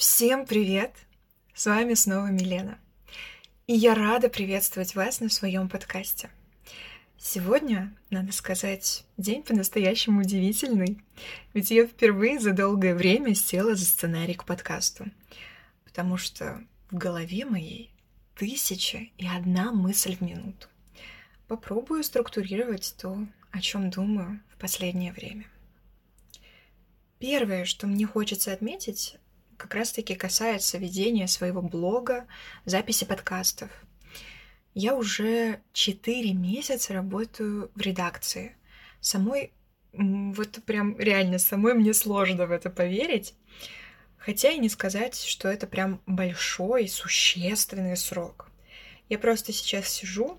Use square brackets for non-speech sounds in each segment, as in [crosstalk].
Всем привет! С вами снова Милена. И я рада приветствовать вас на своем подкасте. Сегодня, надо сказать, день по-настоящему удивительный, ведь я впервые за долгое время села за сценарий к подкасту, потому что в голове моей тысяча и одна мысль в минуту. Попробую структурировать то, о чем думаю в последнее время. Первое, что мне хочется отметить, как раз-таки касается ведения своего блога, записи подкастов. Я уже 4 месяца работаю в редакции. Самой, вот прям реально, самой мне сложно в это поверить. Хотя и не сказать, что это прям большой, существенный срок. Я просто сейчас сижу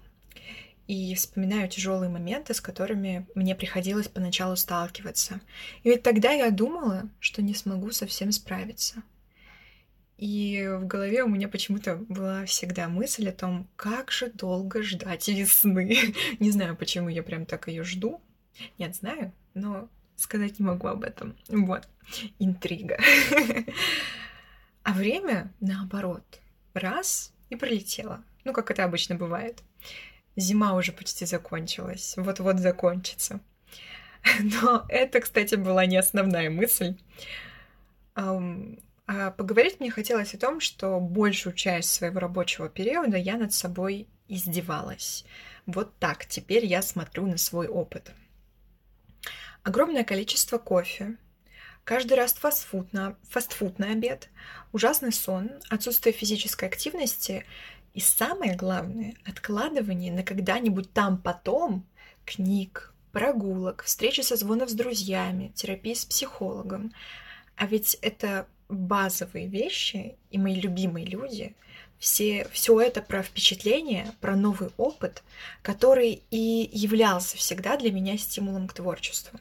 и вспоминаю тяжелые моменты, с которыми мне приходилось поначалу сталкиваться. И ведь тогда я думала, что не смогу совсем справиться. И в голове у меня почему-то была всегда мысль о том, как же долго ждать весны. [laughs] не знаю, почему я прям так ее жду. Нет, знаю, но сказать не могу об этом. Вот, интрига. [laughs] а время, наоборот, раз и пролетело. Ну, как это обычно бывает. Зима уже почти закончилась, вот-вот закончится. [laughs] Но это, кстати, была не основная мысль. Поговорить мне хотелось о том, что большую часть своего рабочего периода я над собой издевалась. Вот так теперь я смотрю на свой опыт. Огромное количество кофе, каждый раз фастфуд на, фастфуд на обед, ужасный сон, отсутствие физической активности и самое главное, откладывание на когда-нибудь там потом книг, прогулок, встречи со звонов с друзьями, терапии с психологом. А ведь это базовые вещи и мои любимые люди, все, все это про впечатление, про новый опыт, который и являлся всегда для меня стимулом к творчеству.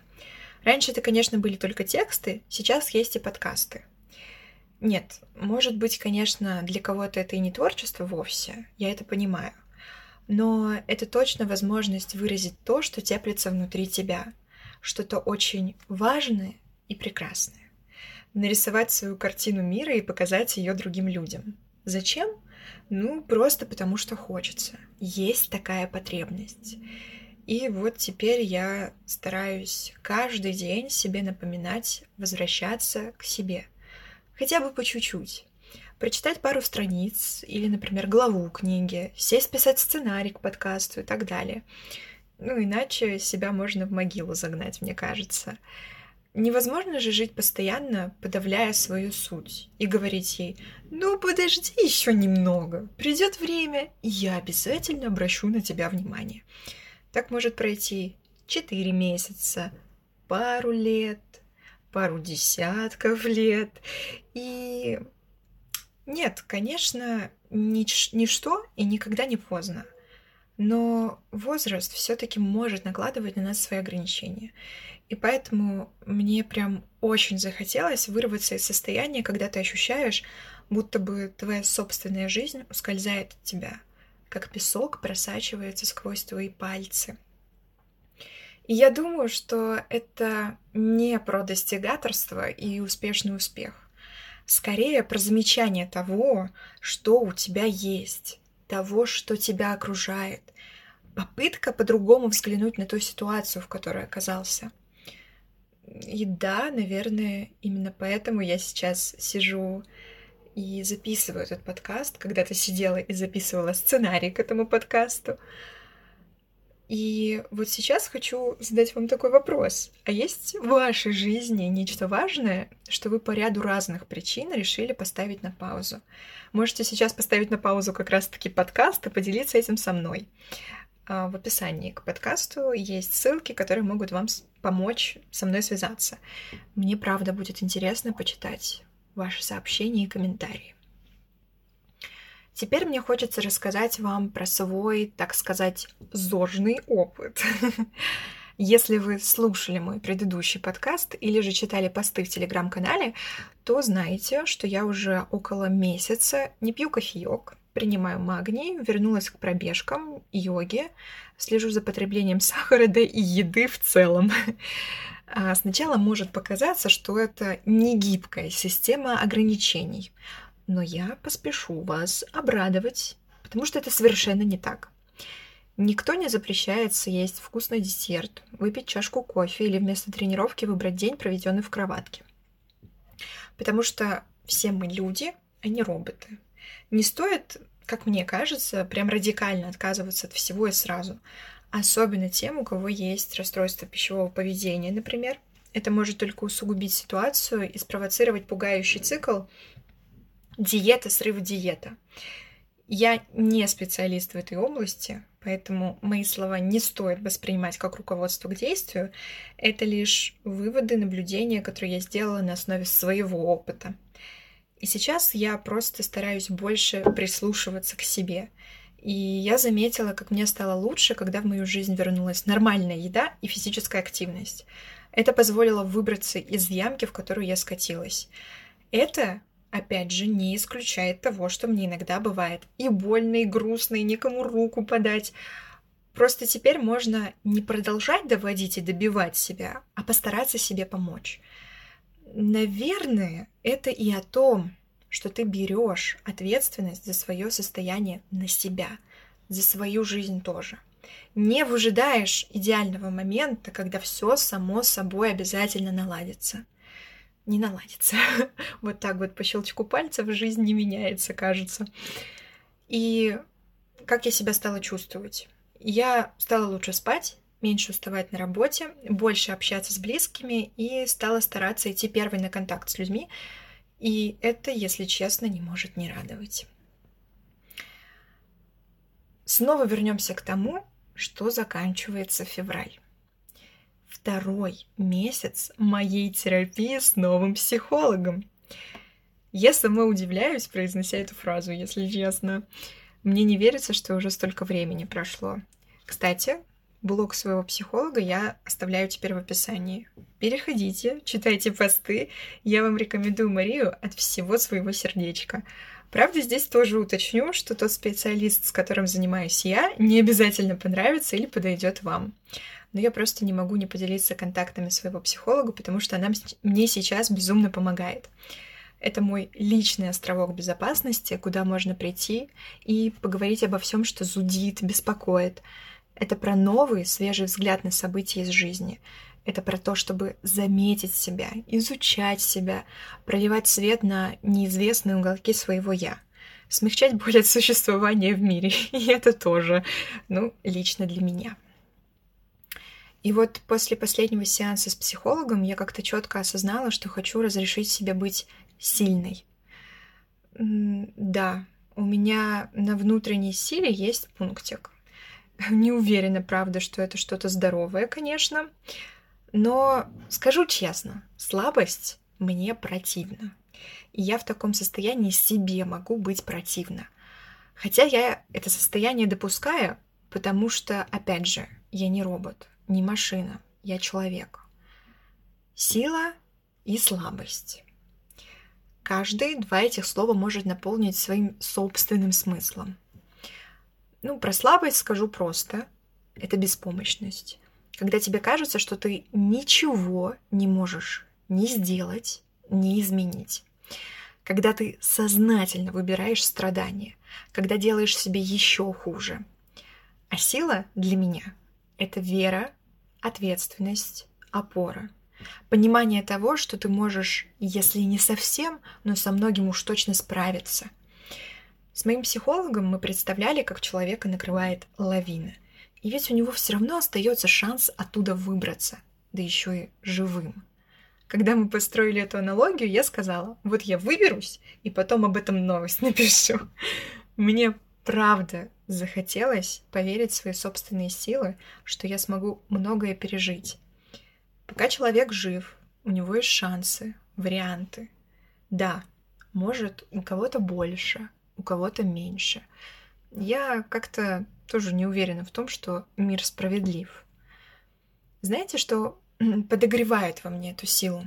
Раньше это, конечно, были только тексты, сейчас есть и подкасты. Нет, может быть, конечно, для кого-то это и не творчество вовсе, я это понимаю. Но это точно возможность выразить то, что теплится внутри тебя, что-то очень важное и прекрасное нарисовать свою картину мира и показать ее другим людям. Зачем? Ну, просто потому что хочется. Есть такая потребность. И вот теперь я стараюсь каждый день себе напоминать возвращаться к себе. Хотя бы по чуть-чуть. Прочитать пару страниц или, например, главу книги, сесть писать сценарий к подкасту и так далее. Ну, иначе себя можно в могилу загнать, мне кажется. Невозможно же жить постоянно, подавляя свою суть, и говорить ей, ну подожди еще немного, придет время, и я обязательно обращу на тебя внимание. Так может пройти четыре месяца, пару лет, пару десятков лет. И нет, конечно, нич- ничто и никогда не поздно. Но возраст все-таки может накладывать на нас свои ограничения. И поэтому мне прям очень захотелось вырваться из состояния, когда ты ощущаешь, будто бы твоя собственная жизнь ускользает от тебя, как песок просачивается сквозь твои пальцы. И я думаю, что это не про достигаторство и успешный успех. Скорее про замечание того, что у тебя есть, того, что тебя окружает. Попытка по-другому взглянуть на ту ситуацию, в которой оказался. И да, наверное, именно поэтому я сейчас сижу и записываю этот подкаст. Когда-то сидела и записывала сценарий к этому подкасту. И вот сейчас хочу задать вам такой вопрос. А есть в вашей жизни нечто важное, что вы по ряду разных причин решили поставить на паузу? Можете сейчас поставить на паузу как раз-таки подкаст и поделиться этим со мной. А, в описании к подкасту есть ссылки, которые могут вам помочь со мной связаться. Мне правда будет интересно почитать ваши сообщения и комментарии. Теперь мне хочется рассказать вам про свой, так сказать, зожный опыт. [laughs] Если вы слушали мой предыдущий подкаст или же читали посты в телеграм-канале, то знаете, что я уже около месяца не пью кофеек, принимаю магний, вернулась к пробежкам, йоге, слежу за потреблением [laughs] сахара, да и еды в целом. [laughs] А сначала может показаться, что это не гибкая система ограничений, но я поспешу вас обрадовать, потому что это совершенно не так. Никто не запрещает съесть вкусный десерт, выпить чашку кофе или вместо тренировки выбрать день, проведенный в кроватке. Потому что все мы люди, а не роботы. Не стоит, как мне кажется, прям радикально отказываться от всего и сразу. Особенно тем, у кого есть расстройство пищевого поведения, например. Это может только усугубить ситуацию и спровоцировать пугающий цикл диета, срыв диета. Я не специалист в этой области, поэтому мои слова не стоит воспринимать как руководство к действию. Это лишь выводы, наблюдения, которые я сделала на основе своего опыта. И сейчас я просто стараюсь больше прислушиваться к себе. И я заметила, как мне стало лучше, когда в мою жизнь вернулась нормальная еда и физическая активность. Это позволило выбраться из ямки, в которую я скатилась. Это опять же, не исключает того, что мне иногда бывает и больно, и грустно, и никому руку подать. Просто теперь можно не продолжать доводить и добивать себя, а постараться себе помочь. Наверное, это и о том, что ты берешь ответственность за свое состояние на себя, за свою жизнь тоже. Не выжидаешь идеального момента, когда все само собой обязательно наладится не наладится. [laughs] вот так вот по щелчку пальцев жизнь не меняется, кажется. И как я себя стала чувствовать? Я стала лучше спать, меньше уставать на работе, больше общаться с близкими и стала стараться идти первой на контакт с людьми. И это, если честно, не может не радовать. Снова вернемся к тому, что заканчивается февраль второй месяц моей терапии с новым психологом. Я сама удивляюсь, произнося эту фразу, если честно. Мне не верится, что уже столько времени прошло. Кстати, блог своего психолога я оставляю теперь в описании. Переходите, читайте посты. Я вам рекомендую Марию от всего своего сердечка. Правда, здесь тоже уточню, что тот специалист, с которым занимаюсь я, не обязательно понравится или подойдет вам но я просто не могу не поделиться контактами своего психолога, потому что она мне сейчас безумно помогает. Это мой личный островок безопасности, куда можно прийти и поговорить обо всем, что зудит, беспокоит. Это про новый, свежий взгляд на события из жизни. Это про то, чтобы заметить себя, изучать себя, проливать свет на неизвестные уголки своего «я». Смягчать боль от [laughs] существования в мире. [laughs] И это тоже, ну, лично для меня. И вот после последнего сеанса с психологом я как-то четко осознала, что хочу разрешить себе быть сильной. Да, у меня на внутренней силе есть пунктик. [laughs] Не уверена, правда, что это что-то здоровое, конечно. Но скажу честно, слабость мне противна. И я в таком состоянии себе могу быть противна. Хотя я это состояние допускаю, потому что, опять же, я не робот не машина, я человек. Сила и слабость. Каждый два этих слова может наполнить своим собственным смыслом. Ну, про слабость скажу просто. Это беспомощность. Когда тебе кажется, что ты ничего не можешь ни сделать, ни изменить. Когда ты сознательно выбираешь страдания, когда делаешь себе еще хуже. А сила для меня — это вера ответственность, опора. Понимание того, что ты можешь, если не совсем, но со многим уж точно справиться. С моим психологом мы представляли, как человека накрывает лавина. И ведь у него все равно остается шанс оттуда выбраться, да еще и живым. Когда мы построили эту аналогию, я сказала, вот я выберусь, и потом об этом новость [laughs] напишу. Мне правда захотелось поверить в свои собственные силы, что я смогу многое пережить. Пока человек жив, у него есть шансы, варианты. Да, может, у кого-то больше, у кого-то меньше. Я как-то тоже не уверена в том, что мир справедлив. Знаете, что [clears throat] подогревает во мне эту силу?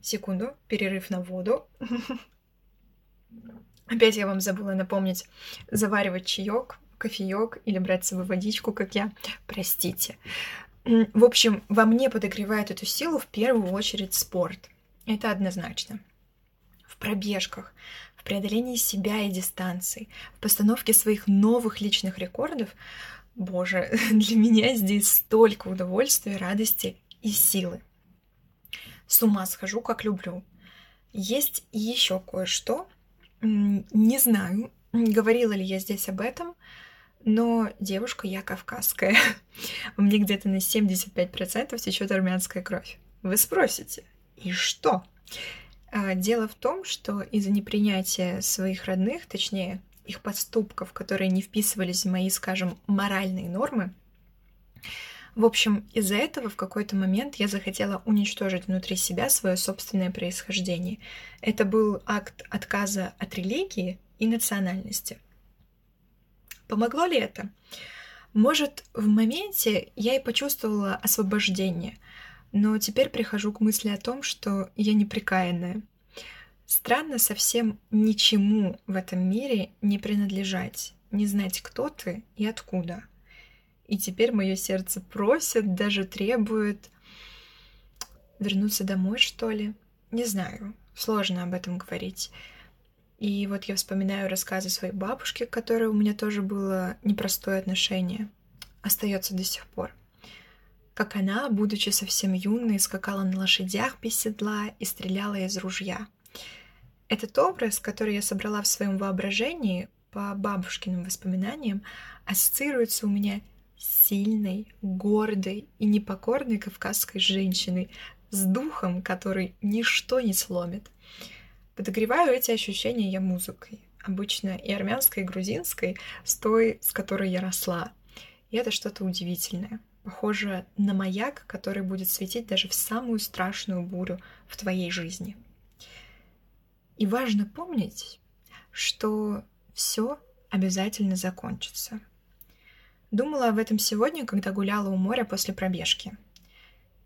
Секунду, перерыв на воду. [laughs] Опять я вам забыла напомнить заваривать чаек, кофеек или брать с собой водичку, как я. Простите. В общем, во мне подогревает эту силу в первую очередь спорт. Это однозначно. В пробежках, преодолении себя и дистанций, в постановке своих новых личных рекордов, боже, [laughs] для меня здесь столько удовольствия, радости и силы. С ума схожу, как люблю. Есть еще кое-что. Не знаю, говорила ли я здесь об этом, но девушка я кавказская. [laughs] У меня где-то на 75% течет армянская кровь. Вы спросите, и что? А, дело в том, что из-за непринятия своих родных, точнее, их поступков, которые не вписывались в мои, скажем, моральные нормы, в общем, из-за этого в какой-то момент я захотела уничтожить внутри себя свое собственное происхождение. Это был акт отказа от религии и национальности. Помогло ли это? Может, в моменте я и почувствовала освобождение, но теперь прихожу к мысли о том, что я неприкаянная. Странно совсем ничему в этом мире не принадлежать, не знать, кто ты и откуда. И теперь мое сердце просит, даже требует вернуться домой, что ли. Не знаю, сложно об этом говорить. И вот я вспоминаю рассказы своей бабушки, к которой у меня тоже было непростое отношение. Остается до сих пор. Как она, будучи совсем юной, скакала на лошадях без седла и стреляла из ружья. Этот образ, который я собрала в своем воображении по бабушкиным воспоминаниям, ассоциируется у меня с сильной, гордой и непокорной кавказской женщиной, с духом, который ничто не сломит. Подогреваю эти ощущения я музыкой. Обычно и армянской, и грузинской, с той, с которой я росла. И это что-то удивительное. Похоже на маяк, который будет светить даже в самую страшную бурю в твоей жизни. И важно помнить, что все обязательно закончится. Думала об этом сегодня, когда гуляла у моря после пробежки.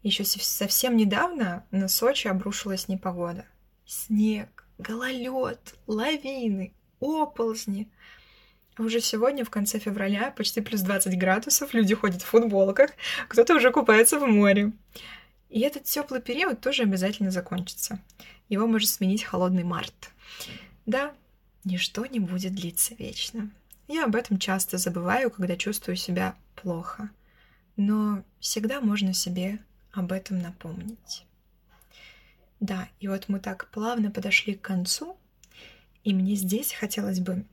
Еще совсем недавно на Сочи обрушилась непогода. Снег, гололед, лавины, оползни. Уже сегодня, в конце февраля, почти плюс 20 градусов, люди ходят в футболках, кто-то уже купается в море. И этот теплый период тоже обязательно закончится. Его может сменить холодный март. Да, ничто не будет длиться вечно. Я об этом часто забываю, когда чувствую себя плохо. Но всегда можно себе об этом напомнить. Да, и вот мы так плавно подошли к концу, и мне здесь хотелось бы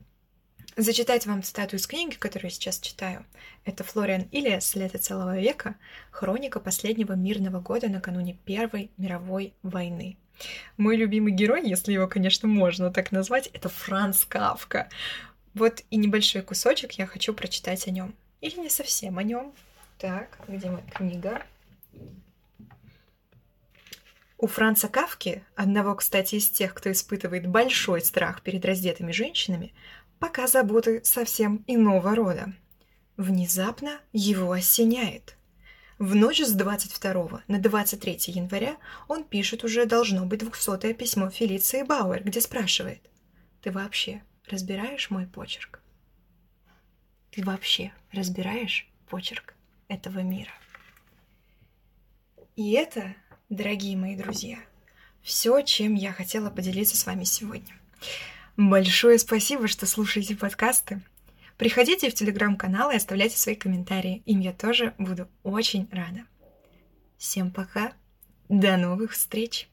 зачитать вам цитату из книги, которую я сейчас читаю. Это Флориан Ильяс «Лето целого века. Хроника последнего мирного года накануне Первой мировой войны». Мой любимый герой, если его, конечно, можно так назвать, это Франц Кавка. Вот и небольшой кусочек я хочу прочитать о нем. Или не совсем о нем. Так, где моя книга? У Франца Кавки, одного, кстати, из тех, кто испытывает большой страх перед раздетыми женщинами, пока заботы совсем иного рода. Внезапно его осеняет. В ночь с 22 на 23 января он пишет уже должно быть двухсотое письмо Фелиции Бауэр, где спрашивает «Ты вообще разбираешь мой почерк?» Ты вообще разбираешь почерк этого мира? И это дорогие мои друзья, все, чем я хотела поделиться с вами сегодня. Большое спасибо, что слушаете подкасты. Приходите в телеграм-канал и оставляйте свои комментарии. Им я тоже буду очень рада. Всем пока. До новых встреч.